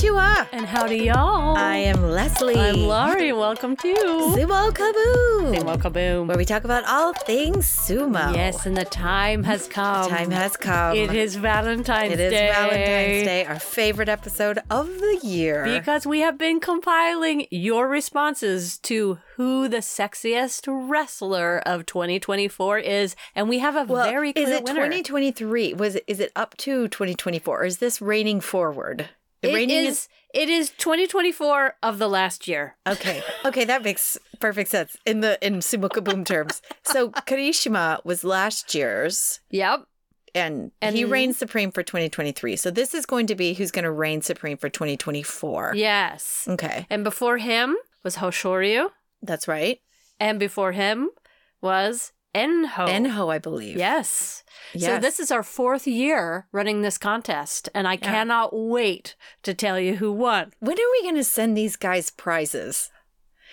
Konnichiwa. And howdy, y'all. I am Leslie. I'm Laurie. Welcome to Sumo Kaboom. Sumo Kaboom. Where we talk about all things sumo. Yes, and the time has come. Time has come. It is Valentine's Day. It is Day. Valentine's Day, our favorite episode of the year. Because we have been compiling your responses to who the sexiest wrestler of 2024 is, and we have a well, very clear is it winner. 2023? Was it, is it up to 2024 or is this reigning forward? It raining is. It is 2024 of the last year. Okay. Okay, that makes perfect sense in the in Sumo Kaboom terms. So Karishima was last year's Yep. and, And- he reigned supreme for 2023. So this is going to be who's going to reign supreme for 2024. Yes. Okay. And before him was Hoshoryu, That's right. and before him was Enho. Enho, I believe. Yes. yes. So this is our fourth year running this contest, and I cannot wait to tell you who won. When are we going to send these guys prizes?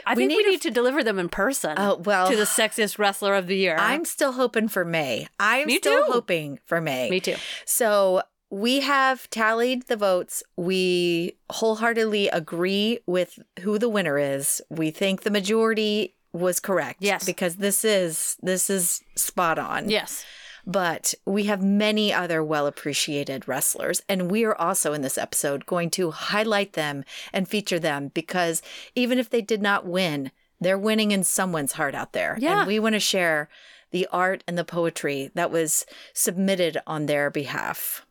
I We think need we need to deliver them in person. Oh, well, to the sexiest wrestler of the year. I'm still hoping for May. I'm Me still too. hoping for May. Me too. So we have tallied the votes. We wholeheartedly agree with who the winner is. We think the majority was correct. Yes. Because this is this is spot on. Yes. But we have many other well appreciated wrestlers. And we are also in this episode going to highlight them and feature them because even if they did not win, they're winning in someone's heart out there. Yeah. And we want to share the art and the poetry that was submitted on their behalf.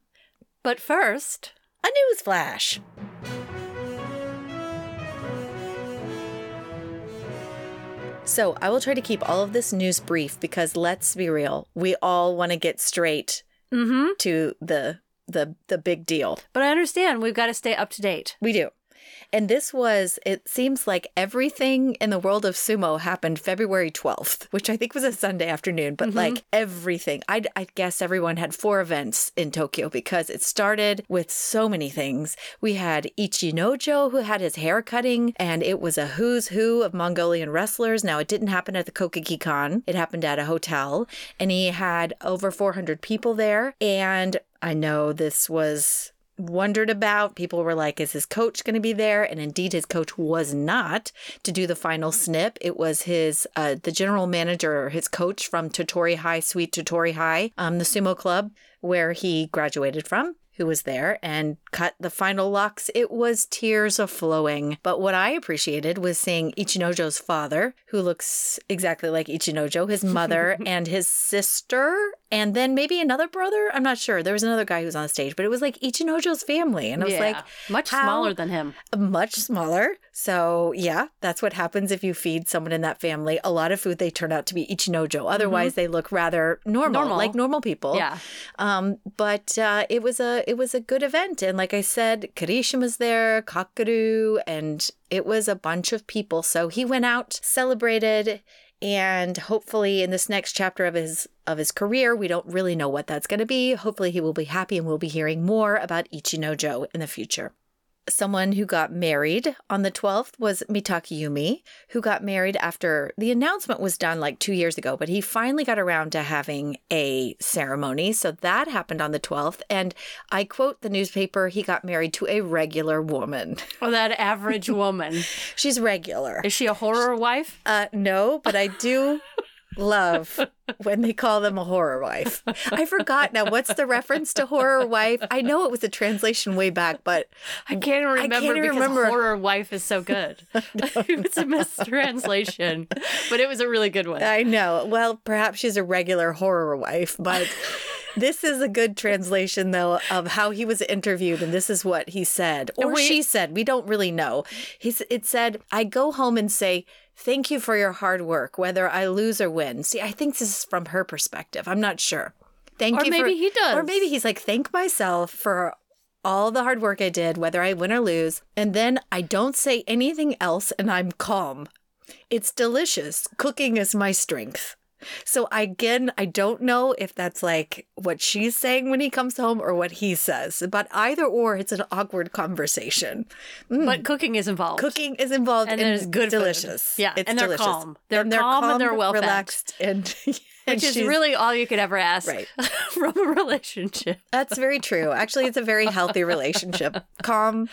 But first, A news flash. So, I will try to keep all of this news brief because let's be real, we all want to get straight mm-hmm. to the the the big deal. but I understand we've got to stay up to date. We do. And this was, it seems like everything in the world of sumo happened February 12th, which I think was a Sunday afternoon, but mm-hmm. like everything. I, I guess everyone had four events in Tokyo because it started with so many things. We had Ichinojo who had his hair cutting, and it was a who's who of Mongolian wrestlers. Now, it didn't happen at the Kokugikan, it happened at a hotel, and he had over 400 people there. And I know this was wondered about. People were like, is his coach going to be there? And indeed, his coach was not to do the final snip. It was his, uh, the general manager, or his coach from Tottori High, Sweet Tottori High, um, the sumo club where he graduated from. Who was there and cut the final locks? It was tears of flowing. But what I appreciated was seeing Ichinojo's father, who looks exactly like Ichinojo, his mother, and his sister, and then maybe another brother. I'm not sure. There was another guy who was on the stage, but it was like Ichinojo's family. And I was yeah. like, much how- smaller than him. much smaller. So, yeah, that's what happens if you feed someone in that family a lot of food. They turn out to be Ichinojo. Otherwise, they look rather normal, Normal. like normal people. Yeah. Um, but uh, it was a it was a good event, and like I said, Karishima's there, Kakaru, and it was a bunch of people. So he went out, celebrated, and hopefully in this next chapter of his of his career, we don't really know what that's going to be. Hopefully, he will be happy, and we'll be hearing more about Ichinojo in the future. Someone who got married on the 12th was Mitakeumi, who got married after the announcement was done like two years ago, but he finally got around to having a ceremony. So that happened on the 12th. And I quote the newspaper he got married to a regular woman. Oh, that average woman. She's regular. Is she a horror wife? Uh, no, but I do love when they call them a horror wife. I forgot now. What's the reference to horror wife? I know it was a translation way back, but I can't remember can't because remember. horror wife is so good. it was a mistranslation, but it was a really good one. I know. Well, perhaps she's a regular horror wife, but this is a good translation, though, of how he was interviewed, and this is what he said, or she said. We don't really know. He's, it said, I go home and say, Thank you for your hard work, whether I lose or win. See, I think this is from her perspective. I'm not sure. Thank Or you. maybe for, he does. Or maybe he's like, Thank myself for all the hard work I did, whether I win or lose. And then I don't say anything else and I'm calm. It's delicious. Cooking is my strength. So again, I don't know if that's like what she's saying when he comes home or what he says. But either or, it's an awkward conversation. Mm. But cooking is involved. Cooking is involved And and it's good food. delicious. Yeah, it's and they're delicious. calm. They're calm and they're well-fed. relaxed, and, and which is really all you could ever ask Right. from a relationship. That's very true. Actually, it's a very healthy relationship. Calm,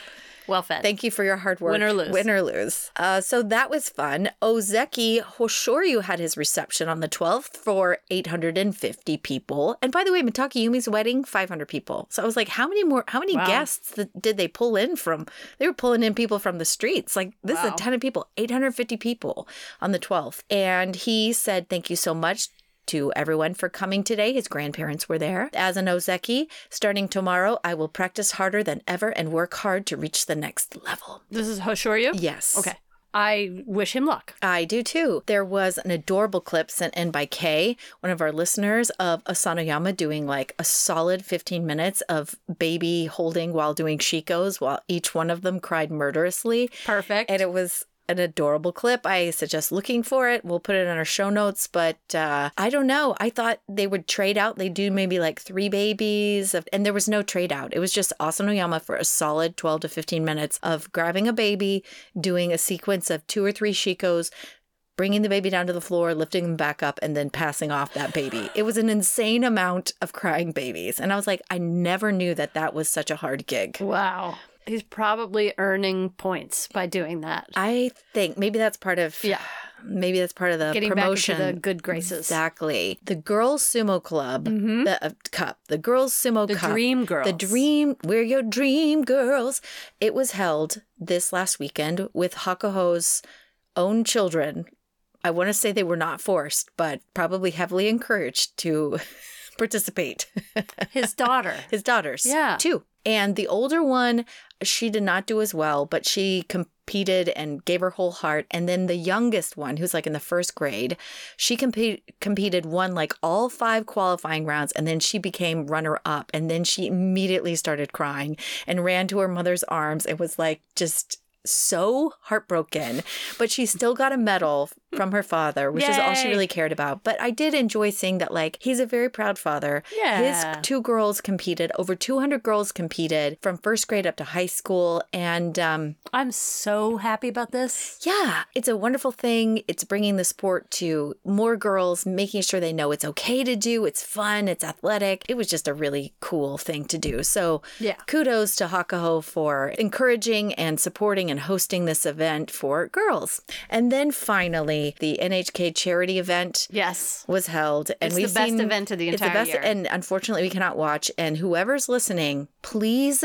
Well fed. Thank you for your hard work. Win or lose. Win or lose. Uh, so that was fun. Ozeki Hoshoryu had his reception on the 12th for 850 people. And by the way, Mitakeumi's wedding, 500 people. So I was like, how many more, how many Wow. guests did they pull in from? They were pulling in people from the streets. Like, this is a ton of people, 850 people on the 12th. And he said, thank you so much to everyone for coming today. His grandparents were there. As an Ozeki, starting tomorrow, I will practice harder than ever and work hard to reach the next level. This is Hoshoryu? Yes. Okay. I wish him luck. I do too. There was an adorable clip sent in by Kay, one of our listeners, of Asanoyama doing like a solid 15 minutes of baby holding while doing shikos, while each one of them cried murderously. Perfect. And it was an adorable clip. I suggest looking for it. We'll put it in our show notes, but uh, I don't know. I thought they would trade out. They do maybe like three babies, of, and there was no trade out. It was just Asanoyama for a solid 12 to 15 minutes of grabbing a baby, doing a sequence of two or three shikos. Bringing the baby down to the floor, lifting them back up, and then passing off that baby. It was an insane amount of crying babies. And I was like, I never knew that that was such a hard gig. wow. He's probably earning points by doing that. I think maybe that's part of Yeah. maybe that's part of the Getting promotion. the good graces. Exactly. The girls sumo club, Mhm. the uh, cup, the girls sumo The cup, Dream Girls. the dream. We're your dream girls. It was held this last weekend with Hakuho's own children. I want to say they were not forced, but probably heavily encouraged to participate. His daughter. His daughters, Yeah. two. And the older one, she did not do as well, but she competed and gave her whole heart. And then the youngest one, who's like in the first grade, she compete, competed, won like all five qualifying rounds, and then she became runner up. And then she immediately started crying and ran to her mother's arms and was like just so heartbroken. But she still got a medal from her father, which is all she really cared about. But I did enjoy seeing that, like, he's a very proud father. Yeah. His two girls competed, over 200 girls competed from first grade up to high school. And um, I'm so happy about this. yeah, it's a wonderful thing. It's bringing the sport to more girls, making sure they know it's okay to do, it's fun, it's athletic. It was just a really cool thing to do. So, Yeah. kudos to Hakuho for encouraging and supporting and hosting this event for girls. And then finally, the NHK charity event Yes. was held and It's we've the best seen- event of the it's the entire best year. and unfortunately we cannot watch and whoever's listening please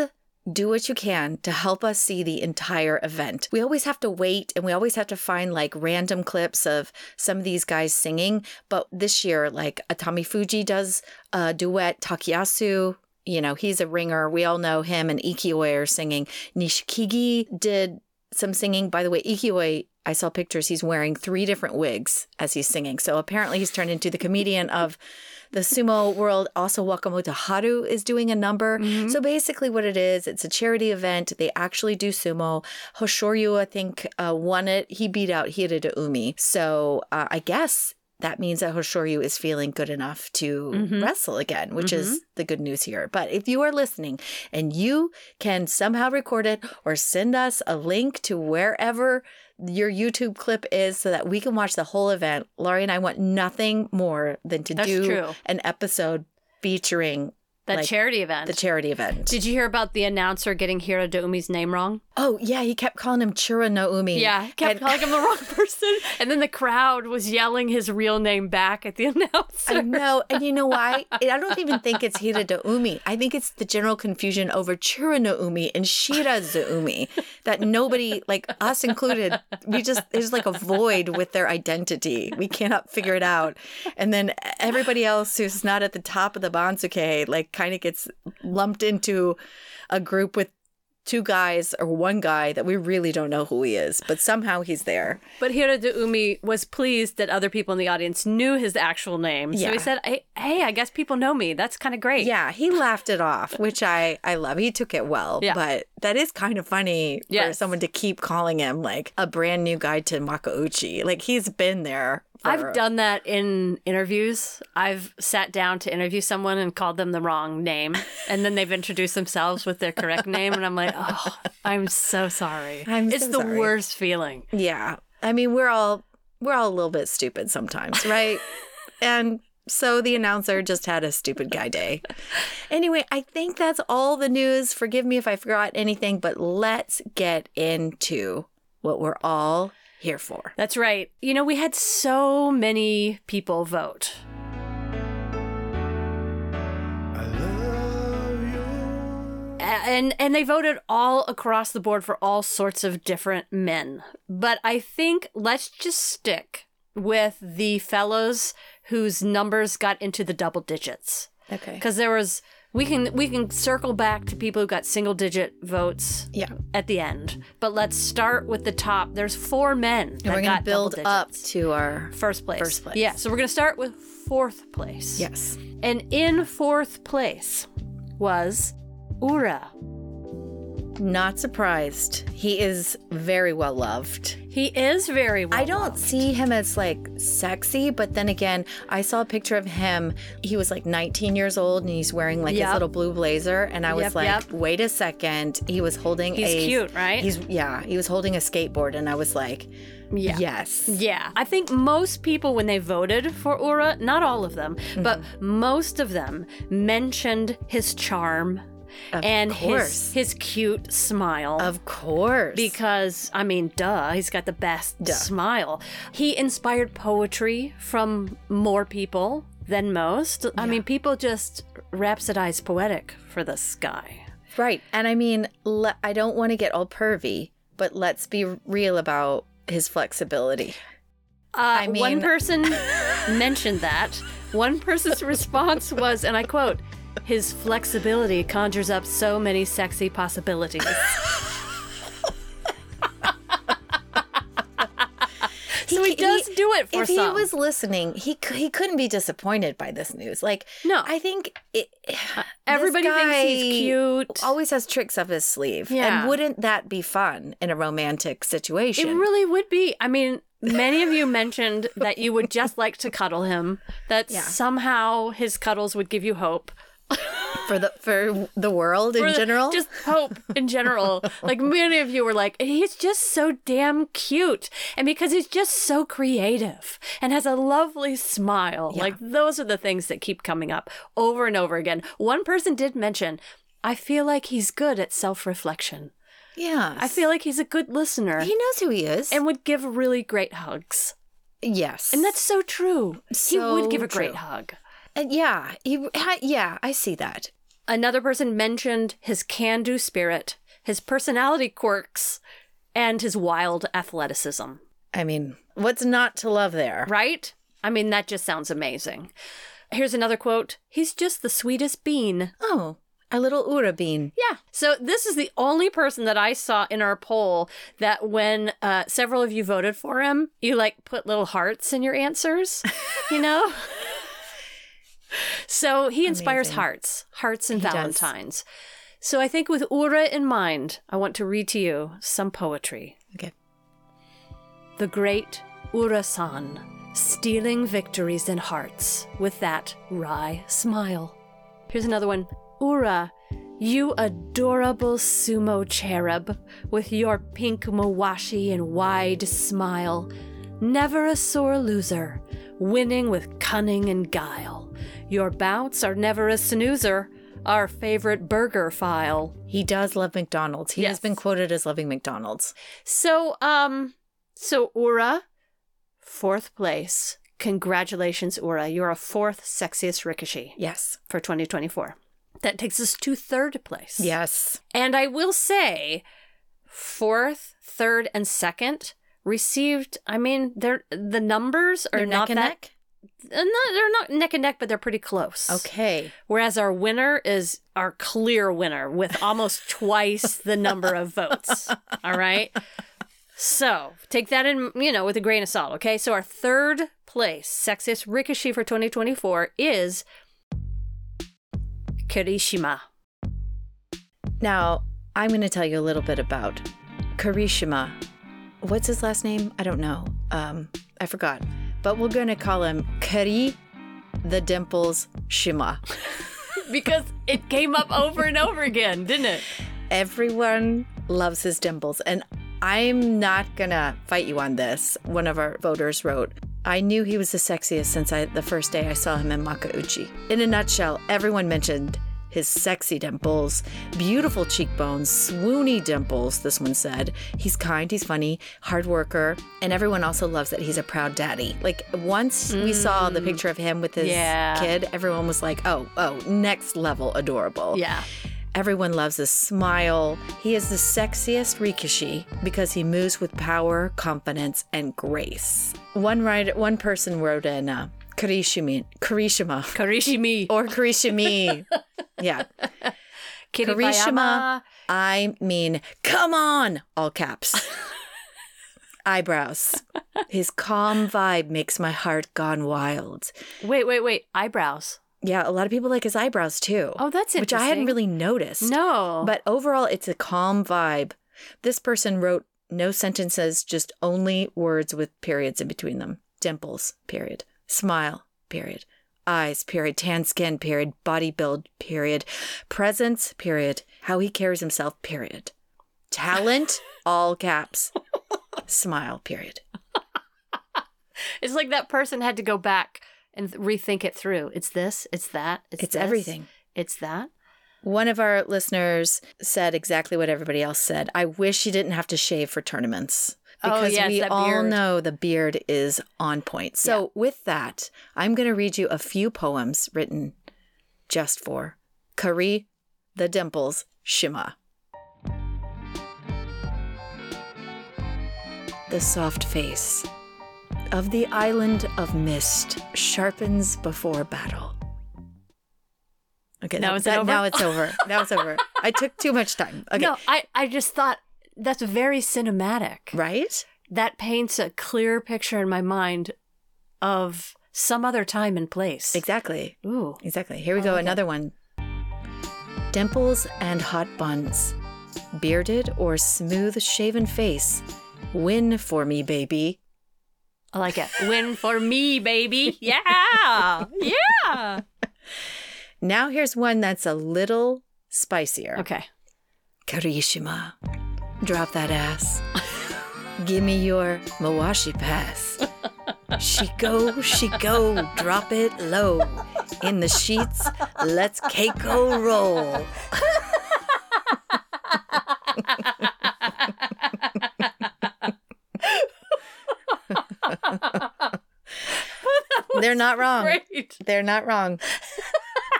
do what you can to help us see the entire event. We always have to wait and we always have to find like random clips of some of these guys singing. But this year, like Atami Fuji does a duet, Takayasu, you know, he's a ringer. We all know him and Ikioi are singing. Nishikigi did some singing. By the way, Ikioi, I saw pictures. He's wearing three different wigs as he's singing. So apparently he's turned into the comedian of the sumo world. Also, Wakamoto Haru is doing a number. So basically, what it is, it's a charity event. They actually do sumo. Hoshoryu, I think, uh, won it. He beat out Hiradoumi. So uh, I guess that means that Hoshoryu is feeling good enough to Mhm. wrestle again, which is the good news here. But if you are listening and you can somehow record it or send us a link to wherever your YouTube clip is so that we can watch the whole event, Laurie and I want nothing more than to That's do true. an episode featuring That Like, charity event. the charity event. Did you hear about the announcer getting Hiro Umi's name wrong? oh, yeah, he kept calling him Chura no Umi. Yeah, he kept And- calling him the wrong person. And then the crowd was yelling his real name back at the announcer. I know. And you know why? I don't even think it's Hira Doumi. I think it's the general confusion over Chura no Umi and Shira Umi that nobody, like us included, we just, there's like a void with their identity. We cannot figure it out. And then everybody else who's not at the top of the Banzuke, like kind of gets lumped into a group with two guys or one guy that we really don't know who he is, but somehow he's there. But Hiro Umi was pleased that other people in the audience knew his actual name. So Yeah. he said, hey, hey, I guess people know me. That's kind of great. Yeah, he laughed it off, which I I love. He took it well, Yeah. but that is kind of funny for someone to keep calling him like a brand new guy to Makuuchi. Like he's been there. I've done that in interviews. I've sat down to interview someone and called them the wrong name. And then they've introduced themselves with their correct name. And I'm like, oh, I'm so sorry. I'm it's so the sorry. worst feeling. Yeah, I mean we're all we're all a little bit stupid sometimes, right? and So the announcer just had a stupid guy day. Anyway, I think that's all the news. Forgive me if I forgot anything, but let's get into what we're all here for. That's right. You know, we had so many people vote. I love you. and and they voted all across the board for all sorts of different men. But I think let's just stick with the fellows whose numbers got into the double digits Okay. because there was we can we can circle back to people who got single digit votes Yeah. at the end. But let's start with the top. There's four men. And that we're to build up to our. first place. first place. Yeah, so we're going to start with fourth place. Yes. And in fourth place was Ura. Not surprised. He is very well loved. He is very well I don't loved. see him as like sexy, but then again, I saw a picture of him. He was like 19 years old and he's wearing like Yep. his little blue blazer. And I was Yep, like, yep. wait a second. He was holding He's a. cute, right? He's, yeah, he was holding a skateboard. And I was like, Yeah. yes. Yeah. I think most people, when they voted for Ura, not all of them, Mm-hmm. but most of them mentioned his charm Of and course. his his cute smile. Of course. because I mean, duh, he's got the best Duh. smile. He inspired poetry from more people than most. I mean, people just rhapsodize poetic for this guy. Right. And I mean, le- I don't want to get all pervy, but let's be real about his flexibility. Uh, I one person mentioned that. One person's response was, and I quote, his flexibility conjures up so many sexy possibilities. so he, does do it for if some. he was listening, he he couldn't be disappointed by this news. Like, No. I think it, uh, Everybody this thinks he's cute. Always has tricks up his sleeve. Yeah. And wouldn't that be fun in a romantic situation? It really would be. I mean, many of you mentioned that you would just like to cuddle him, that Yeah. somehow his cuddles would give you hope. For the for the world in the- general. Just hope in general. like many of you were like, he's just so damn cute. And because he's just so creative and has a lovely smile. Like those are the things that keep coming up over and over again. One person did mention, I feel like he's good at self reflection. yeah. I feel like he's a good listener he knows who he is. and would give really great hugs. yes. And that's so true. he would give a great hug. And yeah, he yeah, I see that. Another person mentioned his can do spirit, his personality quirks, and his wild athleticism. I mean, what's not to love there? Right? I mean, that just sounds amazing. Here's another quote He's just the sweetest bean. Oh, a little Ura bean. Yeah. So this is the only person that I saw in our poll that when uh, several of you voted for him, you like put little hearts in your answers, you know? so he inspires Amazing. hearts, hearts and He does. valentines. So I think with Ura in mind, I want to read to you some poetry. Okay. The great Ura-san, stealing victories in hearts with that wry smile. Here's another one. Ura, you adorable sumo cherub, with your pink mawashi and wide smile. Never a sore loser, winning with cunning and guile. Your bouts are never a snoozer, our favorite burger file. He does love McDonald's. He has been quoted as loving McDonald's. So, um, so Ura, fourth place. Congratulations, Ura. You're a fourth sexiest Rikishi Yes. for 2024. That takes us to third place. Yes. And I will say, fourth, third, and second received. I mean, they're the numbers are They're not neck and that. neck. uh, No, they're not neck and neck, but they're pretty close. Okay. Whereas our winner is our clear winner with almost twice the number of votes. All right. So take that in, you know, with a grain of salt. Okay. So our third place sexiest Rikishi for 2024 is Kirishima. Now, I'm going to tell you a little bit about Karishima. What's his last name? I don't know. Um, I forgot. But we're going to call him Kari the Dimples Shima. Because it came up over and over again, didn't it? Everyone loves his dimples. And I'm not going to fight you on this. One of our voters wrote, I knew he was the sexiest since I the first day I saw him in Makuuchi. In a nutshell, everyone mentioned his sexy dimples, beautiful cheekbones, swoony dimples, this one said. He's kind, he's funny, hard worker, and everyone also loves that he's a proud daddy. Like once we saw the picture of him with his Yeah. kid, everyone was like, "Oh, oh, next level adorable." Yeah. Everyone loves his smile. He is the sexiest Rikishi because he moves with power, confidence, and grace. One writer, one person wrote in uh, Karishimi, Karishima, Karishimi. or Karishimi. yeah, Karishima. I mean, come on, all caps. Eyebrows. His calm vibe makes my heart gone wild. Wait, wait, wait. Eyebrows. Yeah, a lot of people like his eyebrows too. Oh, that's which I hadn't really noticed. No. But overall, it's a calm vibe. This person wrote no sentences, just only words with periods in between them. Dimples, period. Smile, period. Eyes, period. Tan skin, period. Body build, period. Presence, period. How he carries himself, period. Talent, all caps. Smile, period. it's like that person had to go back and rethink it through. It's this, it's that, it's, It's this, everything. It's that. One of our listeners said exactly what everybody else said. I wish he didn't have to shave for tournaments. Oh, Because yes, we all know the beard is on point. So, with that, I'm going to read you a few poems written just for Kari the Dimples Shima. The soft face of the island of mist sharpens before battle. Okay, Now that- is it that- over? now it's over. Now it's over. I took too much time. Okay, No, I, I just thought that's very cinematic. right? That paints a clear picture in my mind of some other time and place. Exactly. Ooh. Exactly. Here we go. like it. Another one. Dimples and hot buns, bearded or smooth shaven face. Win for me, baby. I like it. Win for me, baby. Yeah. Yeah. Now here's one that's a little spicier. Okay. Karishima, drop that ass. Give me your Mawashi pass. She go, she go, drop it low. In the sheets, let's Keiko roll. They're not wrong. Great. They're not wrong.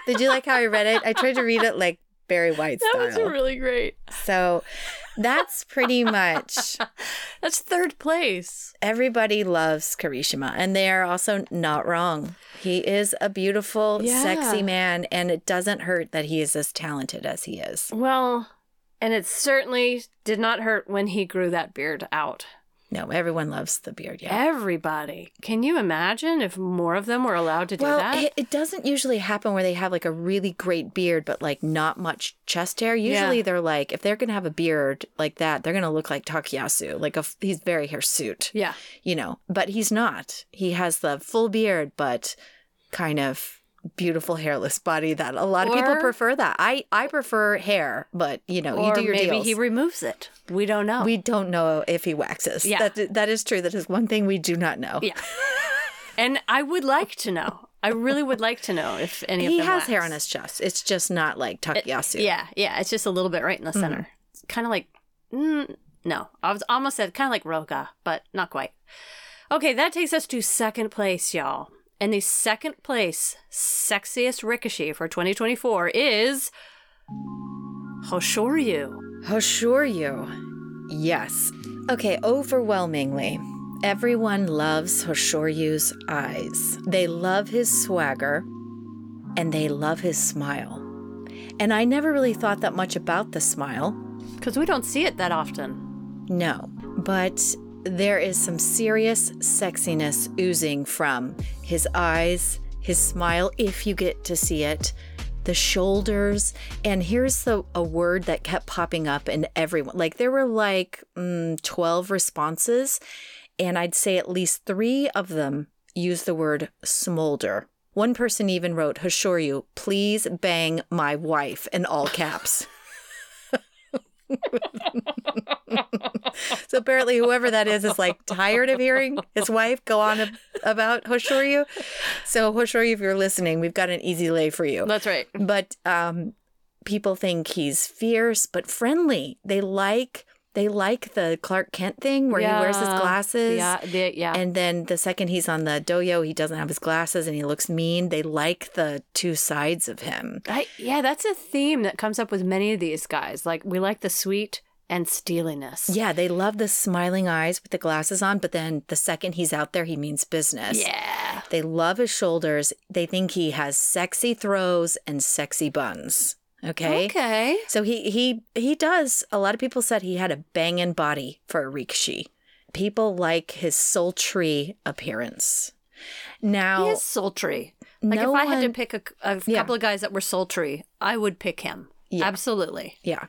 Did you like how I read it? I tried to read it like Barry White style. That was really great. So that's pretty much That's third place. everybody loves Karishima, and they are also not wrong. He is a beautiful, Yeah. sexy man, and it doesn't hurt that he is as talented as he is. Well, and it certainly did not hurt when he grew that beard out. No, everyone loves the beard. Yeah. Everybody. Can you imagine if more of them were allowed to do Well, that? it, it doesn't usually happen where they have like a really great beard, but like not much chest hair. Usually Yeah. they're like, if they're going to have a beard like that, they're going to look like Takayasu. Like a, he's very hirsute. yeah. you know, but he's not. He has the full beard, but kind of beautiful hairless body that a lot of people prefer that. I I prefer hair, but you know, you do your maybe deals. he removes it. We don't know. we don't know if he waxes. Yeah. That that is true. That is one thing we do not know. yeah. and I would like to know. I really would like to know if any of He them has hair on his chest. It's just not like Takayasu. Yeah, yeah. It's just a little bit right in the center. It's kind of like, mm, no, I was almost said kind of like Roga, but not quite. Okay, that takes us to second place, y'all. And the second place sexiest Rikishi for 2024 is Hoshoryu. Hoshoryu. Yes. Okay, overwhelmingly, everyone loves Hoshoryu's eyes. They love his swagger and they love his smile. And I never really thought that much about the smile. Because we don't see it that often. No. But there is some serious sexiness oozing from his eyes, his smile, if you get to see it, the shoulders. And here's the a word that kept popping up in everyone. Like there were like mm, 12 responses, and I'd say at least three of them use the word smolder. One person even wrote, Hoshoryu, please bang my wife in all caps. so apparently, whoever that is is like tired of hearing his wife go on ab- about Hoshoryu. So Hoshoryu, if you're listening, we've got an easy lay for you. That's right. But um, people think he's fierce but friendly. They like they like the Clark Kent thing where he wears his glasses. Yeah, the, yeah. And then the second he's on the dohyo, he doesn't have his glasses and he looks mean. They like the two sides of him. I, yeah, that's a theme that comes up with many of these guys. Like we like the sweet and steeliness. Yeah, they love the smiling eyes with the glasses on, but then the second he's out there, he means business. Yeah. They love his shoulders. They think he has sexy throws and sexy buns. Okay. Okay. So he he he does. A lot of people said he had a banging body for a rikishi. People like his sultry appearance. Now, He is sultry. Like no if I had to pick a, a Yeah. couple of guys that were sultry, I would pick him. Yeah. Absolutely. Yeah.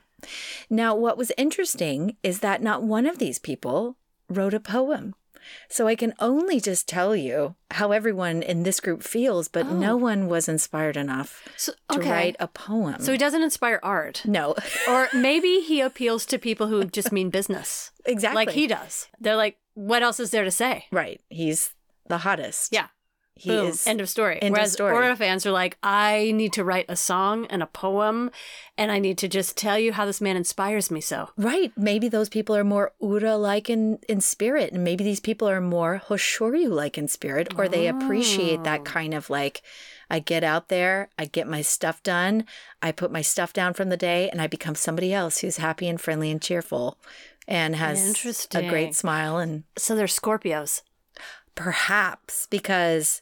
Now, what was interesting is that not one of these people wrote a poem. So I can only just tell you how everyone in this group feels, but oh. no one was inspired enough So, to Oh. write a poem. So he doesn't inspire art. no, or maybe he appeals to people who just mean business. exactly. Like he does. They're like, what else is there to say? Right. He's the hottest. Yeah. He Boom. is. End of story. End of Whereas story. Ura fans are like, I need to write a song and a poem, and I need to just tell you how this man inspires me so. Right. Maybe those people are more Ura like in, in spirit, and maybe these people are more Hoshoryu like in spirit, or they appreciate that oh. kind of like, I get out there, I get my stuff done, I put my stuff down from the day, and I become somebody else who's happy and friendly and cheerful and has a great smile. And So they're Scorpios. perhaps because.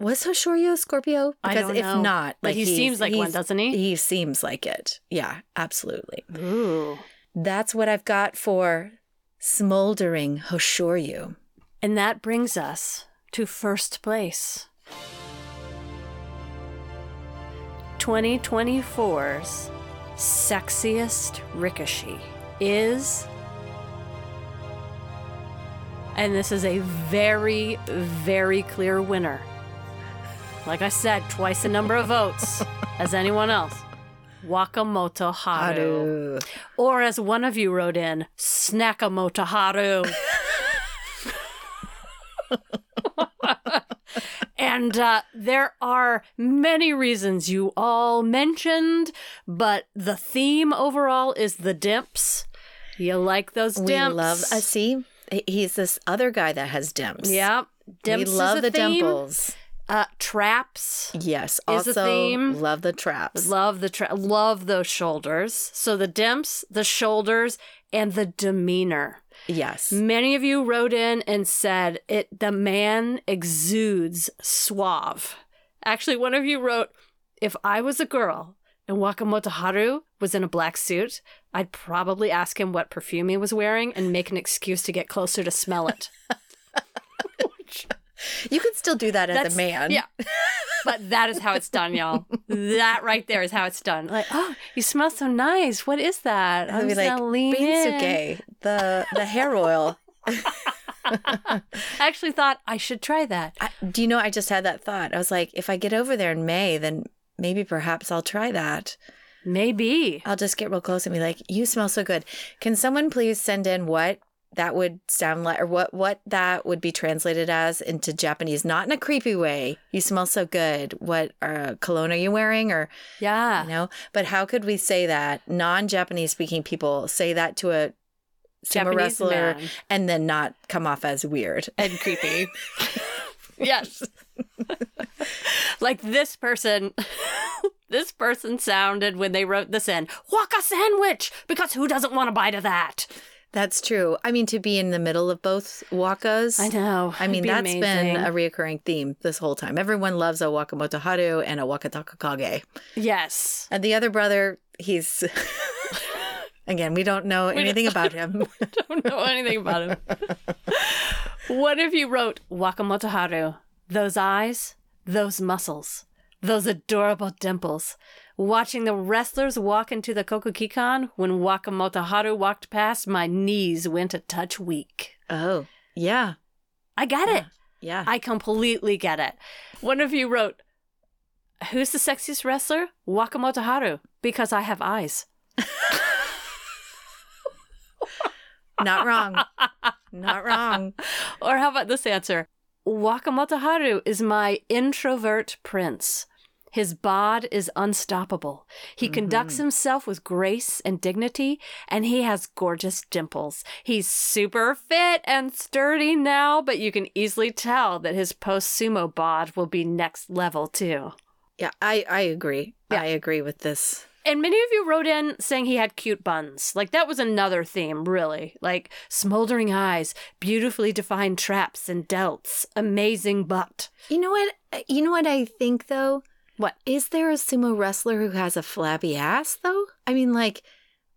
Was Hoshoryu a Scorpio? I Because don't if know. not, But like he seems like one, doesn't he? He seems like it. Yeah, absolutely. Ooh. That's what I've got for smoldering Hoshoryu. And that brings us to first place. 2024's sexiest Rikishi is. And this is a very, very clear winner. Like I said, twice the number of votes as anyone else. Wakamoto Haru. Haru. Or as one of you wrote in, Snakamoto Haru. and uh, there are many reasons you all mentioned, but the theme overall is the dimps. You like those dimps? We love. Uh, see, he's this other guy that has dimps. Yep. Dimps we love the theme. dimples. Uh, traps. Yes. Is a Also, theme. love the traps. Love the tra- love those shoulders. So the dimps, the shoulders, and the demeanor. yes. Many of you wrote in and said it the man exudes suave. Actually, one of you wrote, if I was a girl and Wakamoto Haru was in a black suit, I'd probably ask him what perfume he was wearing and make an excuse to get closer to smell it. You can still do that as That's- a man. Yeah. But that is how it's done, y'all. That right there is how it's done. Like, oh, you smell so nice. What is that? I'm just like, gonna lean in. The the hair oil. I actually thought I should try that. I, do you know? I just had that thought. I was like, if I get over there in May, then maybe perhaps I'll try that. Maybe. I'll just get real close and be like, "You smell so good." Can someone please send in what that would sound like, or what what that would be translated as into Japanese? Not in a creepy way. You smell so good. What uh, cologne are you wearing, or Yeah. you know? But how could we say that non-Japanese speaking people say that to a sumo Japanese wrestler man. and then not come off as weird? and creepy. yes. like this person this person sounded when they wrote this in, Waka sandwich, because who doesn't want a bite of that? That's true. I mean, to be in the middle of both wakas. I know. I mean, be that's been a reoccurring theme this whole time. Everyone loves a Wakamoto Haru and a Wakatakakage. Yes. And the other brother, he's again, we don't know anything about him. don't know anything about him. what if you wrote Wakamoto Haru? Those eyes, those muscles, those adorable dimples. Watching the wrestlers walk into the Kokugikan when Wakamoto Haru walked past, my knees went a touch weak. oh, yeah. I get it. Yeah. I completely get it. One of you wrote, Who's the sexiest wrestler? Wakamoto Haru, because I have eyes. Not wrong. Not wrong. Or how about this answer? Wakamoto Haru is my introvert prince. His bod is unstoppable. He conducts mm-hmm. himself with grace and dignity, and he has gorgeous dimples. He's super fit and sturdy now, but you can easily tell that his post sumo bod will be next level too. Yeah, I, I agree. Yeah. I agree with this. And many of you wrote in saying he had cute buns. Like that was another theme, really. Like smoldering eyes, beautifully defined traps and delts, amazing butt. You know what? You know what I think though? What? Is there a sumo wrestler who has a flabby ass though? I mean, like,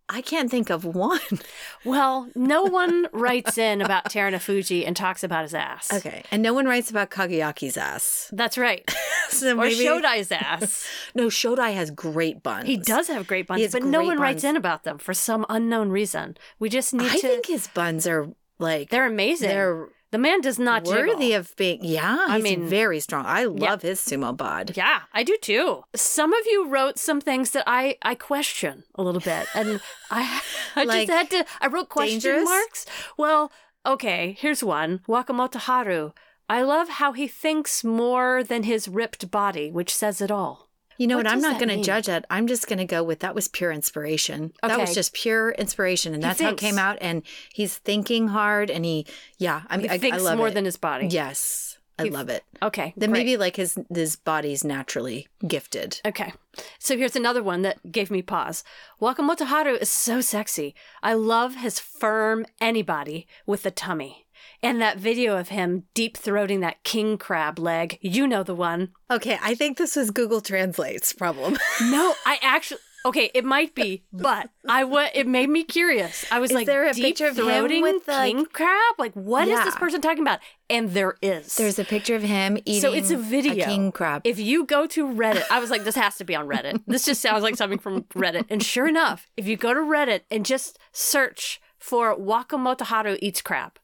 I can't think of one. Well, no one writes in about Terunofuji and talks about his ass. Okay, and no one writes about Kagayaki's ass. That's right. So Or maybe Shodai's ass. no, Shodai has great buns. He does have great buns, but no great one writes in about them for some unknown reason. We just need I to. I think his buns are like they're amazing. they're the man does not worthy jiggle. of being. Yeah, I he's mean- very strong. I love his sumo bod. Yeah, I do too. Some of you wrote some things that I I question a little bit, and I I Like, just had to. I wrote question dangerous? marks. Well, okay, here's one. Wakamoto Haru. I love how he thinks more than his ripped body, which says it all. You know What what? I'm not going to judge it. I'm just going to go with that was pure inspiration. That was just pure inspiration, and He that's how it came out. And he's thinking hard, and he, yeah, I mean, He I, thinks I love more it. than his body. Yes, I love it. Okay. Then great. maybe like his his body's naturally gifted. Okay. So here's another one that gave me pause. Wakamoto Haru is so sexy. I love his firm anybody with a tummy. And that video of him deep throating that king crab leg. You know the one. Okay, I think this was Google Translate's problem. No, I actually Okay, it might be, but I what it made me curious. I was Is like, there a deep picture of him throating with, like- king crab? Like, what is this person talking about? And there is. There's a picture of him eating. So it's a video. king crab. If you go to Reddit, I was like, this has to be on Reddit. This just sounds like something from Reddit. And sure enough, if you go to Reddit and just search for Wakamoto Haru eats crab.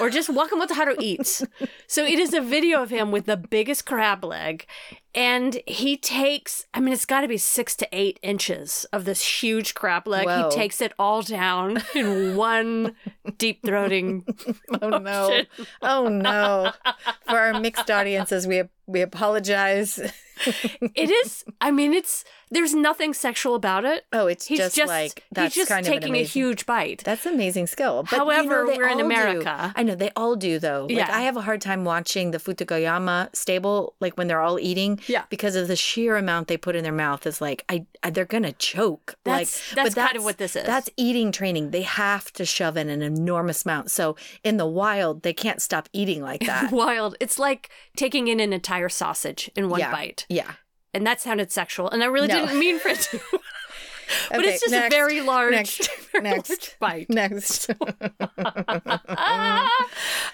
Or just Wakamoto Haru eats. So it is a video of him with the biggest crab leg. And he takes, I mean, it's got to be six to eight inches of this huge crab leg. Whoa. He takes it all down in one deep throating. oh no! Oh no! For our mixed audiences, we we apologize. It is, I mean, it's, there's nothing sexual about it. Oh, it's He's just, just, like that's he's just kind of an taking a huge bite. That's amazing skill. But you know, However, we're in all do. America. I know they all do though. Like Yeah. I have a hard time watching the Futagoyama stable, like when they're all eating. Yeah. Because of the sheer amount they put in their mouth is like I, I they're gonna choke. That's- like that's kind of what this is. That's eating training. They have to shove in an enormous amount. So in the wild, they can't stop eating like that. Wild. It's like taking in an entire sausage in one yeah. bite. Yeah. And that sounded sexual. And I really No. didn't mean for it to. but Okay, it's just next, a very large, next, very next. large bite. Next.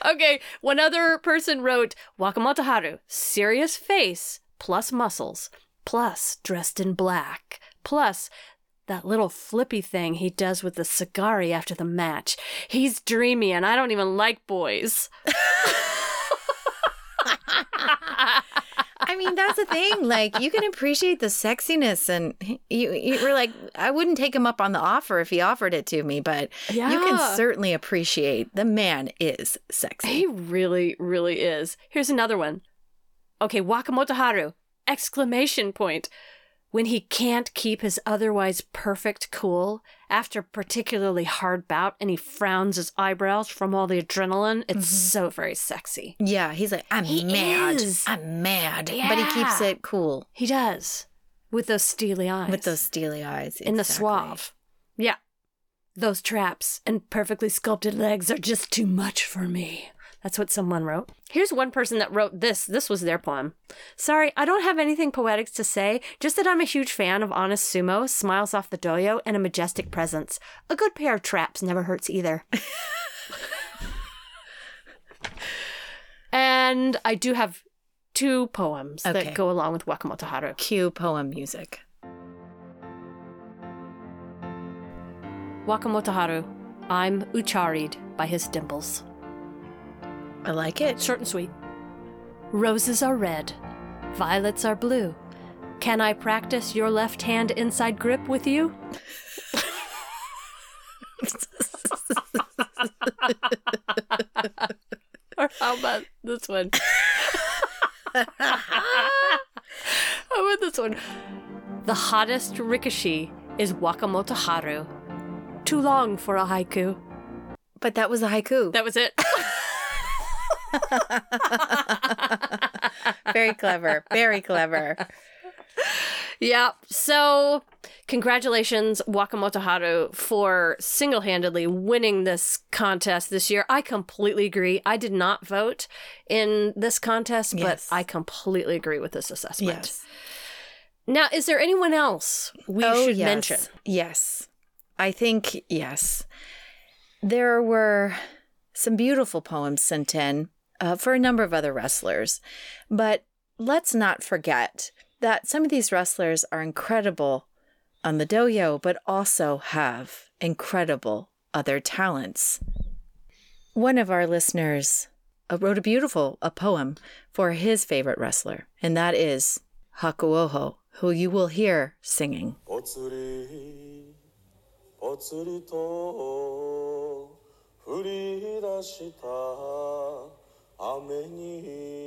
Okay, one other person wrote Wakamoto Haru, serious face plus muscles, plus dressed in black, plus that little flippy thing he does with the sagari after the match. He's dreamy and I don't even like boys. I mean, that's the thing. Like, you can appreciate the sexiness, and you you were like, I wouldn't take him up on the offer if he offered it to me, but you can certainly appreciate the man is sexy. He really, really is. Here's another one. Okay, Wakamoto Haru, exclamation point. When he can't keep his otherwise perfect cool after a particularly hard bout and he frowns his eyebrows from all the adrenaline, it's mm-hmm. so very sexy. Yeah, he's like, I'm He mad. is. I'm mad. Yeah. But he keeps it cool He does. With those steely eyes. with those steely eyes. In the Exactly. suave. Yeah. Those traps and perfectly sculpted legs are just too much for me. That's what someone wrote. Here's one person that wrote this. This was their poem. Sorry, I don't have anything poetic to say, just that I'm a huge fan of honest sumo, smiles off the dohyo, and a majestic presence. A good pair of traps never hurts either. and I do have two poems Okay. that go along with Wakamoto Haru. Cue poem music. Wakamoto Haru, I'm ucharied by his dimples. I like it. Short and sweet. Roses are red, violets are blue. Can I practice your left hand inside grip with you? or how about this one? how about this one? The hottest Rikishi is Wakamoto Haru. Too long for a haiku. But that was a haiku. That was it. Very clever. Very clever. Yeah. So, congratulations, Wakamoto Haru, for single handedly winning this contest this year. I completely agree. I did not vote in this contest, Yes. but I completely agree with this assessment. Yes. Now, is there anyone else we oh, should yes. mention? Yes. I think, yes. There were some beautiful poems sent in uh, for a number of other wrestlers. But let's not forget that some of these wrestlers are incredible on the dohyo, but also have incredible other talents. One of our listeners uh, wrote a beautiful a poem for his favorite wrestler, and that is Hakuoho, who you will hear singing. 雨に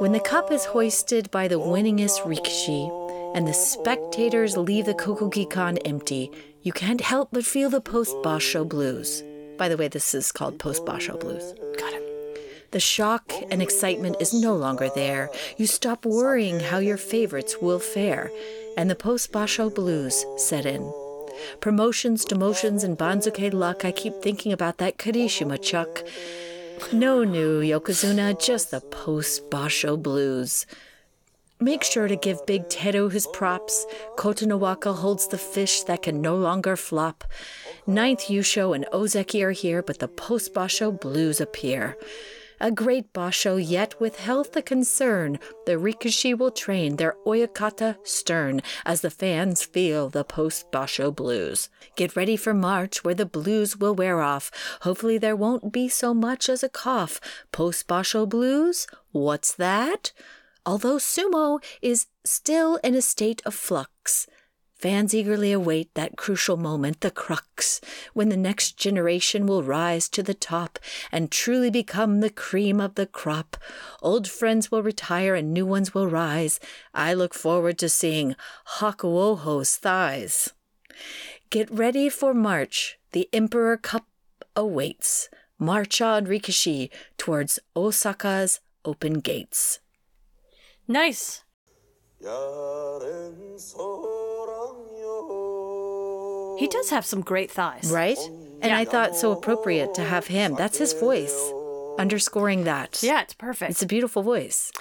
when the cup is hoisted by the winningest rikishi and the spectators leave the Kokugikan empty, you can't help but feel the post-basho blues. By the way, this is called post-basho blues. Got it. The shock and excitement is no longer there. You stop worrying how your favorites will fare, and the post-basho blues set in. Promotions, demotions, and Banzuke luck, I keep thinking about that Kirishima Chuck. No new Yokozuna, just the post Basho blues. Make sure to give Big Teru his props. Kotonowaka holds the fish that can no longer flop. Ninth Yusho and Ozeki are here, but the post Basho blues appear. A great basho, yet with health a concern. The Rikishi will train their oyakata stern as the fans feel the post basho blues. Get ready for March where the blues will wear off. Hopefully there won't be so much as a cough. Post basho blues? What's that? Although sumo is still in a state of flux, fans eagerly await that crucial moment, the crux, when the next generation will rise to the top and truly become the cream of the crop. Old friends will retire and new ones will rise. I look forward to seeing Hakuoho's thighs. Get ready for March. The Emperor Cup awaits. March on, Rikishi, towards Osaka's open gates. Nice. He does have some great thighs. Right? And yeah. I thought so appropriate to have him. That's his voice, underscoring that. Yeah, it's perfect. It's a beautiful voice.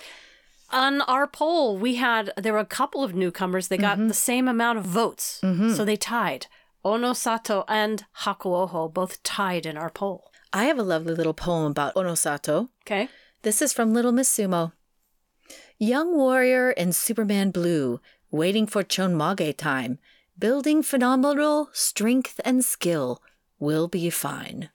On our poll, we had there were a couple of newcomers. They got mm-hmm. the same amount of votes, mm-hmm. so they tied. Onosato and Hakuoho both tied in our poll. I have a lovely little poem about Onosato. Okay. This is from Little Miss Sumo. Young warrior in Superman blue, waiting for Chonmage time building phenomenal strength and skill, will be fine.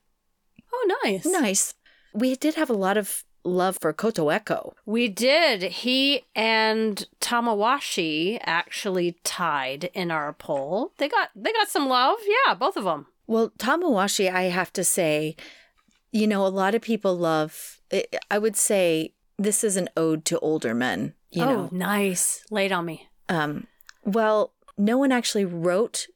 Oh, nice. Nice. We did have a lot of love for Kotoeko. We did. He and Tamawashi actually tied in our poll. They got they got some love. Yeah, both of them. Well, Tamawashi, I have to say, you know, a lot of people love, I- I would say this is an ode to older men, you oh, know. nice. Laid on me. Um, well, no one actually wrote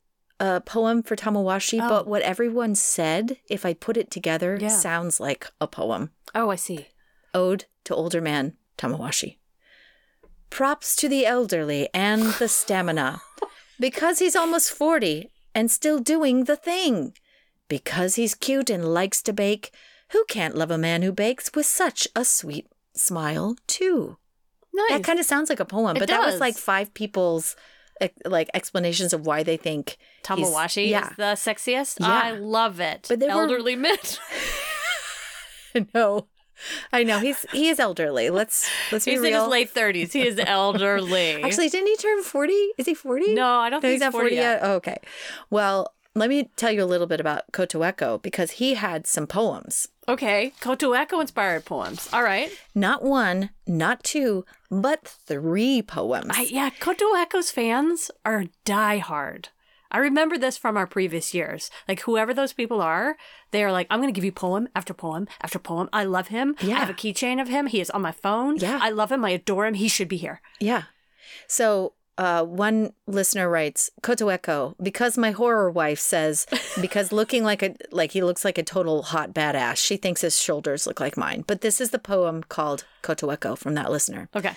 a poem for Tamawashi, Oh. but what everyone said, if I put it together, Yeah. sounds like a poem. Oh, I see. Ode to Older Man, Tamawashi. Props to the elderly and the stamina. Because he's almost 40 and still doing the thing. Because he's cute and likes to bake. Who can't love a man who bakes with such a sweet smile, too? Nice. That kind of sounds like a poem, It but that was like five people's like explanations of why they think he's- Tamawashi Yeah, is the sexiest. Yeah. I love it. But they were- elderly men. no, I know he's he is elderly. Let's let's be real. He's in his late thirties. He is elderly. Actually, didn't he turn forty? Is he forty? no, I don't no, think he's not 40 yet. Oh, okay. Well, let me tell you a little bit about Kotoeko because he had some poems. Okay, Kotoeko inspired poems. All right. Not one, not two, but three poems. I, yeah, Kotoeko's fans are diehard. I remember this from our previous years. Like whoever those people are, they are like, I'm going to give you poem after poem after poem. I love him. I have a keychain of him. He is on my phone. Yeah. I love him. I adore him. He should be here. Yeah. So uh, one listener writes, Kotoeko, because my horror wife says, because looking like a like he looks like a total hot badass, she thinks his shoulders look like mine. But this is the poem called Kotoeko from that listener. Okay.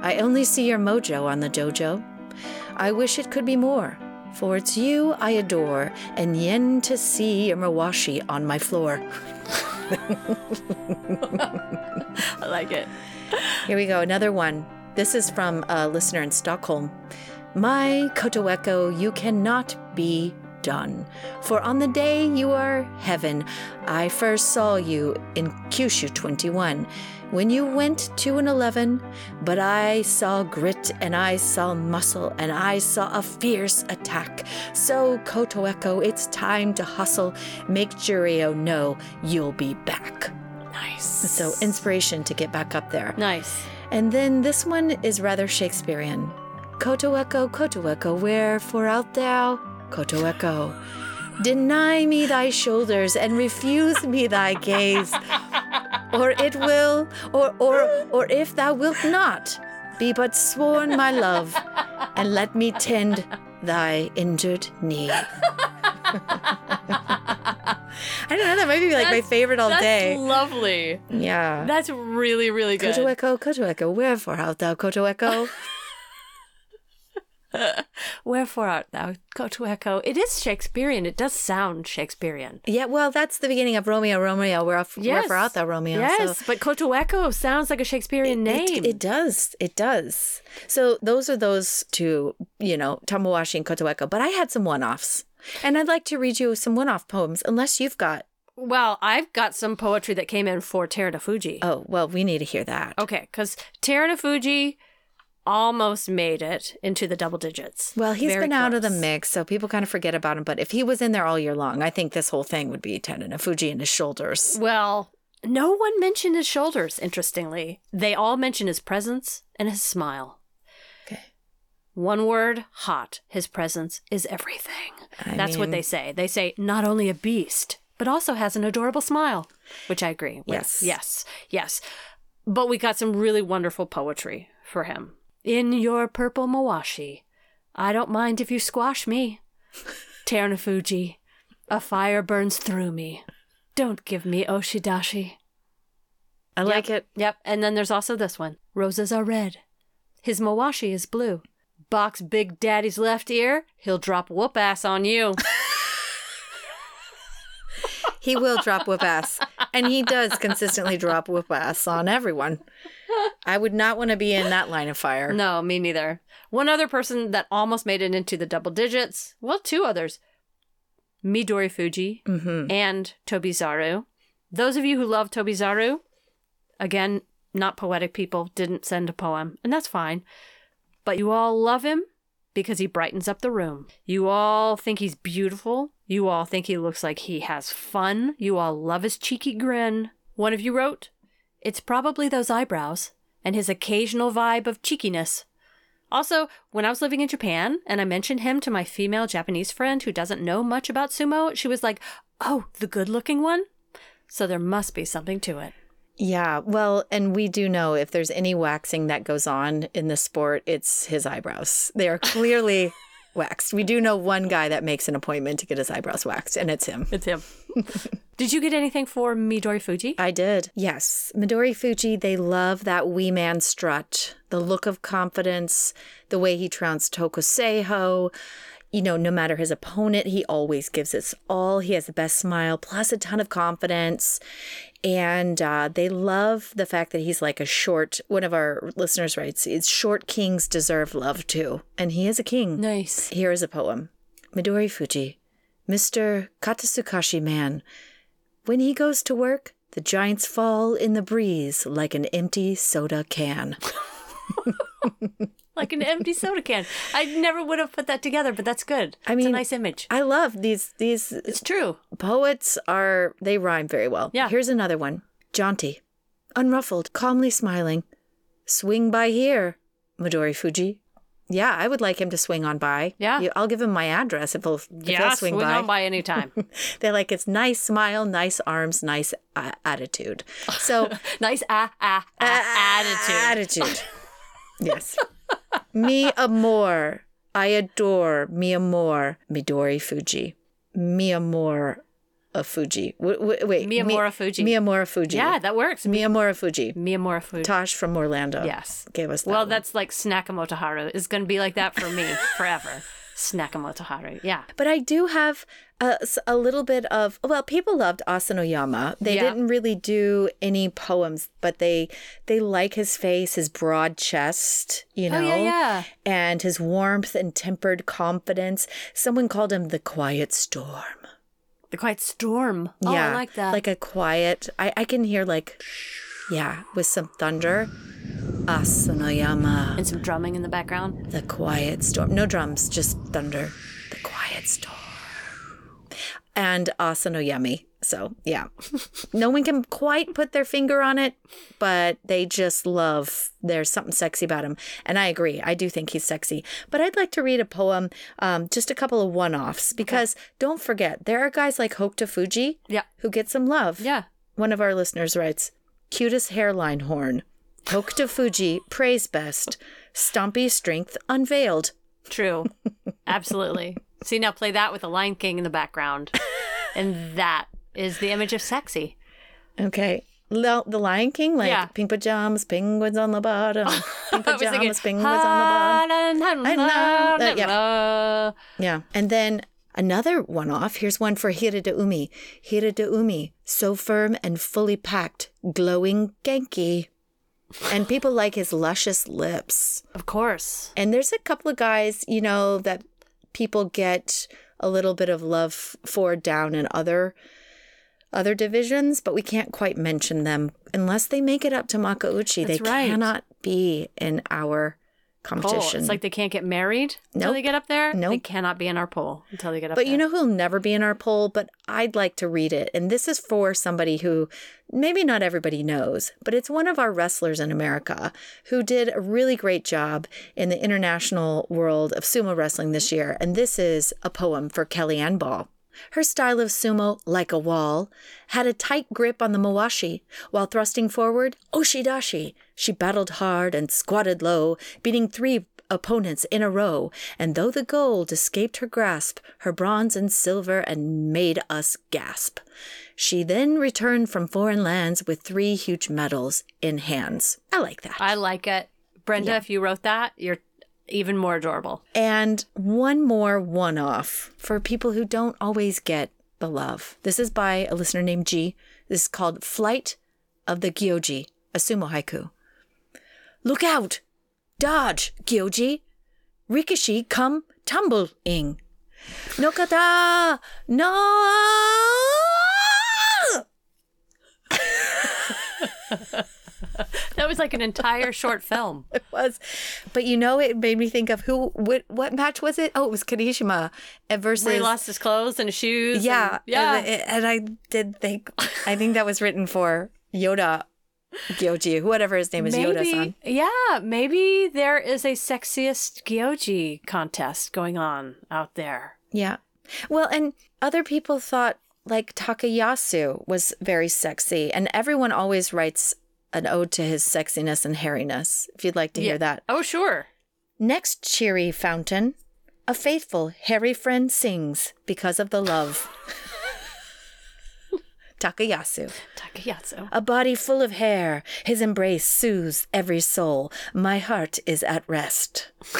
I only see your mojo on the dojo. I wish it could be more, for it's you I adore, and yen to see your mawashi on my floor. I like it. Here we go, another one. This is from a listener in Stockholm. My Kotoeko, you cannot be done. For on the day you are heaven, I first saw you in Kyushu 21, when you went to an 11. But I saw grit and I saw muscle and I saw a fierce attack. So, Kotoeko, it's time to hustle. Make Juryo know you'll be back. Nice. So, inspiration to get back up there. nice. And then this one is rather Shakespearean. Kotoeko, Kotoeko, wherefore art thou? Kotoeko. Deny me thy shoulders and refuse me thy gaze. Or it will, or or or if thou wilt not, be but sworn my love, and let me tend thy injured knee. I don't know, that might be like my favorite all That's day. lovely. Yeah. That's really, really good. Kotoeko, Kotoeko, wherefore art thou, Kotoeko? Wherefore art thou, Kotoeko? It is Shakespearean. It does sound Shakespearean. yeah, well, that's the beginning of Romeo, Romeo, wheref- wherefore art thou, Romeo? Yes, So but Kotoeko sounds like a Shakespearean name. It, it does. It does. So those are those two, you know, Tamawashi and Kotoeko. But I had some one offs. And I'd like to read you some one off poems, unless you've got. well, I've got some poetry that came in for Terunofuji. Oh, well, we need to hear that. Okay, because Terunofuji almost made it into the double digits. Well, he's Very been out of the mix, so people kind of forget about him. But if he was in there all year long, I think this whole thing would be Terunofuji and his shoulders. Well, no one mentioned his shoulders, interestingly. They all mention his presence and his smile. Okay. One word, hot. His presence is everything. I That's what they say. They say not only a beast, but also has an adorable smile, which I agree with. Yes. Yes. Yes. But we got some really wonderful poetry for him. In your purple mawashi, I don't mind if you squash me. Terunofuji, a fire burns through me. Don't give me oshidashi. I like it. Yep. And then there's also this one. Roses are red. His mawashi is blue. Box Big Daddy's left ear, he'll drop whoop ass on you. He will drop whoop ass. And he does consistently drop whoop ass on everyone. I would not want to be in that line of fire. no, me neither. One other person that almost made it into the double digits. Well, two others. Midori Fuji Mm-hmm. and Tobizaru. Those of you who love Toby Tobizaru, again, not poetic people, didn't send a poem, and that's fine. But you all love him because he brightens up the room. You all think he's beautiful. You all think he looks like he has fun. You all love his cheeky grin. One of you wrote, It's probably those eyebrows and his occasional vibe of cheekiness. Also, when I was living in Japan and I mentioned him to my female Japanese friend who doesn't know much about sumo, she was like, Oh, the good looking one? So there must be something to it. Yeah, well, and we do know if there's any waxing that goes on in the sport, it's his eyebrows. They are clearly waxed. We do know one guy that makes an appointment to get his eyebrows waxed, and it's him. It's him. Did you get anything for Midori Fuji? I did. Yes. Midori Fuji, they love that wee man strut, the look of confidence, the way he trounced Tokuseiho. You know, no matter his opponent, he always gives it all. He has the best smile, plus a ton of confidence. And uh, they love the fact that he's like a short, one of our listeners writes, it's short kings deserve love too. And he is a king. Nice. Here is a poem Midori Fuji, Mr. Katasukashi man. When he goes to work, the giants fall in the breeze like an empty soda can. like an empty soda can. I never would have put that together, but that's good. I it's a mean- nice image. I love these these It's true. poets are they rhyme very well. Yeah. Here's another one. Jaunty, unruffled, calmly smiling. Swing by here, Midori Fuji. Yeah, I would like him to swing on by. Yeah. You- I'll give him my address if he'll, if Yeah, he'll swing, swing by. on by anytime. They're like it's nice smile, nice arms, nice uh, attitude. So nice ah ah ah attitude. Attitude. yes. Mi amor. I adore mi amor. Midori Fuji. Mi amor of Fuji. Wait, wait. Miyamura Fuji. Miyamura Fuji. Yeah, that works. Miyamura Fuji. Miyamura Fuji. Tosh from Orlando. Yes. Gave us that. Well, one. that's like Snakamoto Haru. It's going to be like that for me forever. Snakamoto Haru. Yeah. But I do have a little bit of well, people loved Asanoyama. They Yeah. didn't really do any poems, but they they like his face, his broad chest, you know, Oh, yeah, yeah. and his warmth and tempered confidence. Someone called him the quiet storm. The Quiet Storm. Oh, yeah, I like that. Like a quiet. I I can hear like, yeah, with some thunder. Asanoyama, and some drumming in the background. the quiet storm. No drums, just thunder. The quiet storm. And Asanoyama. So yeah, no one can quite put their finger on it, but they just love. There's something sexy about him, and I agree. I do think he's sexy. But I'd like to read a poem, um, just a couple of one-offs, because don't forget there are guys like Hokuto Fuji, Yeah. who get some love. Yeah. One of our listeners writes, "Cutest hairline horn, Hokuto Fuji praise best, Stompy strength unveiled." True. Absolutely. See, now play that with the Lion King in the background. and that is the image of sexy. Okay. L- the Lion King, like Yeah. pink pajamas, penguins on the bottom. Pink was thinking, pajamas, penguins on the bottom. I know yeah. Yeah. And then another one off. Here's one for Hiradoumi. Hirada Umi, so firm and fully packed, glowing Genki. And people like his luscious lips. Of course. And there's a couple of guys, you know, that people get a little bit of love for down in other other divisions, but we can't quite mention them unless they make it up to Makuuchi. That's they right. cannot be in our Poll. competition. It's like they can't get married until they get up there. They Nope. cannot be in our poll until they get up there. But there. you know who'll never be in our poll, but I'd like to read it. And this is for somebody who maybe not everybody knows, but it's one of our wrestlers in America who did a really great job in the international world of sumo wrestling this year. And this is a poem for Kellyanne Ball. Her style of sumo, like a wall, had a tight grip on the mawashi. While thrusting forward, oshidashi, she battled hard and squatted low, beating three opponents in a row. And though the gold escaped her grasp, her bronze and silver and made us gasp. She then returned from foreign lands with three huge medals in hands. I like that. I like it. Brenda, if you wrote that, you're even more adorable. And one more one off for people who don't always get the love. This is by a listener named G. This is called Flight of the Gyoji, a sumo haiku. Look out! Dodge, Gyoji! Rikishi come tumbling. No kata! No! That was like an entire short film. It was. But you know, it made me think of who, what, what match was it? Oh, it was Kirishima versus. Where he lost his clothes and his shoes. Yeah, and- yeah. And, and I did think I think that was written for Yoda Gyoji, whatever his name is, Yoda-san. yeah, maybe there is a sexiest Gyoji contest going on out there. Yeah. Well, and other people thought like Takayasu was very sexy, and everyone always writes an ode to his sexiness and hairiness. If you'd like to hear that. Oh, sure. Next cheery fountain, a faithful hairy friend sings because of the love. Takayasu. Takayasu. A body full of hair, his embrace soothes every soul. My heart is at rest.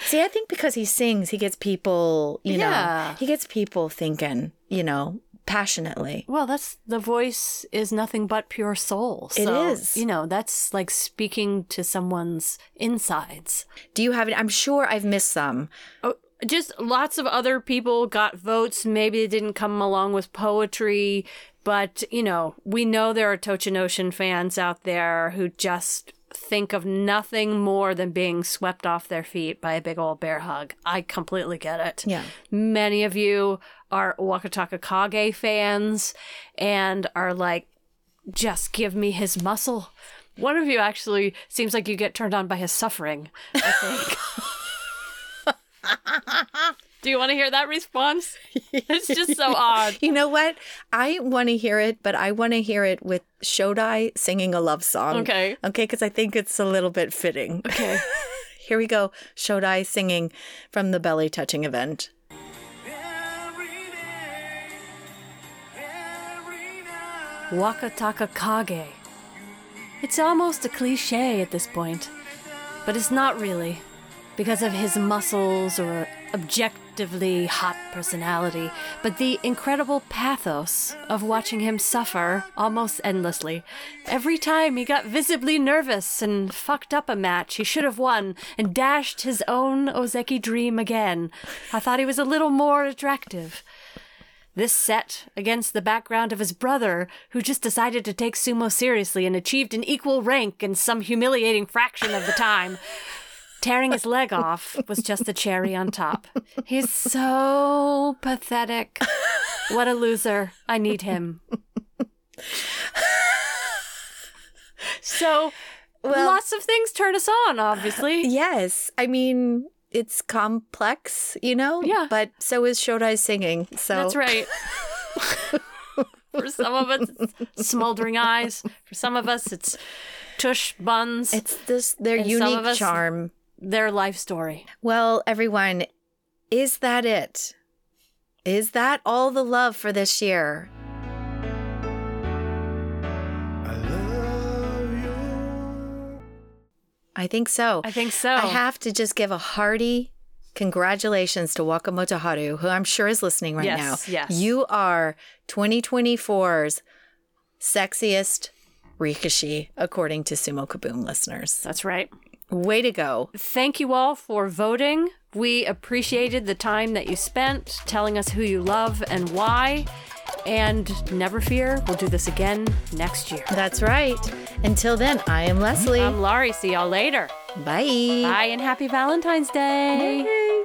See, I think because he sings, he gets people, you Yeah. know, he gets people thinking, you know, passionately. Well, that's the voice is nothing but pure soul. It So, is. You know, that's like speaking to someone's insides. Do you have it? I'm sure I've missed some. Oh, just lots of other people got votes. Maybe it didn't come along with poetry, but you know, we know there are Tochinoshin fans out there who just think of nothing more than being swept off their feet by a big old bear hug. I completely get it. Yeah. Many of you are Wakataka Kage fans and are like, just give me his muscle. One of you actually seems like you get turned on by his suffering, I think. Do you want to hear that response? It's just so odd. You know what? I want to hear it, but I want to hear it with Shodai singing a love song. Okay. Okay, because I think it's a little bit fitting. Okay. Here we go. Shodai singing from the belly touching event. Wakataka Kage. It's almost a cliche at this point, but it's not really. Because of his muscles or objectively hot personality, but the incredible pathos of watching him suffer almost endlessly. Every time he got visibly nervous and fucked up a match he should have won and dashed his own Ozeki dream again, I thought he was a little more attractive. This set against the background of his brother, who just decided to take sumo seriously and achieved an equal rank in some humiliating fraction of the time. Tearing his leg off was just the cherry on top. He's so pathetic. What a loser. I need him. So, lots of things turn us on, obviously. Yes. I mean, it's complex, you know? Yeah. But so is Shodai singing. So That's right. For some of us, it's smoldering eyes. For some of us, it's tush buns. It's this their And unique us- charm. Their life story. Well, everyone, is that it? Is that all the love for this year? I. I think so. I think so. I have to just give a hearty congratulations to Wakamoto Haru, who I'm sure is listening right Yes, now. yes. You are 2024's sexiest Rikishi, according to Sumo Kaboom listeners. That's right. Way to go. Thank you all for voting. We appreciated the time that you spent telling us who you love and why. And never fear, we'll do this again next year. That's right. Until then, I am Leslie. I'm Laurie. See y'all later. Bye. Bye and happy Valentine's Day. Yay.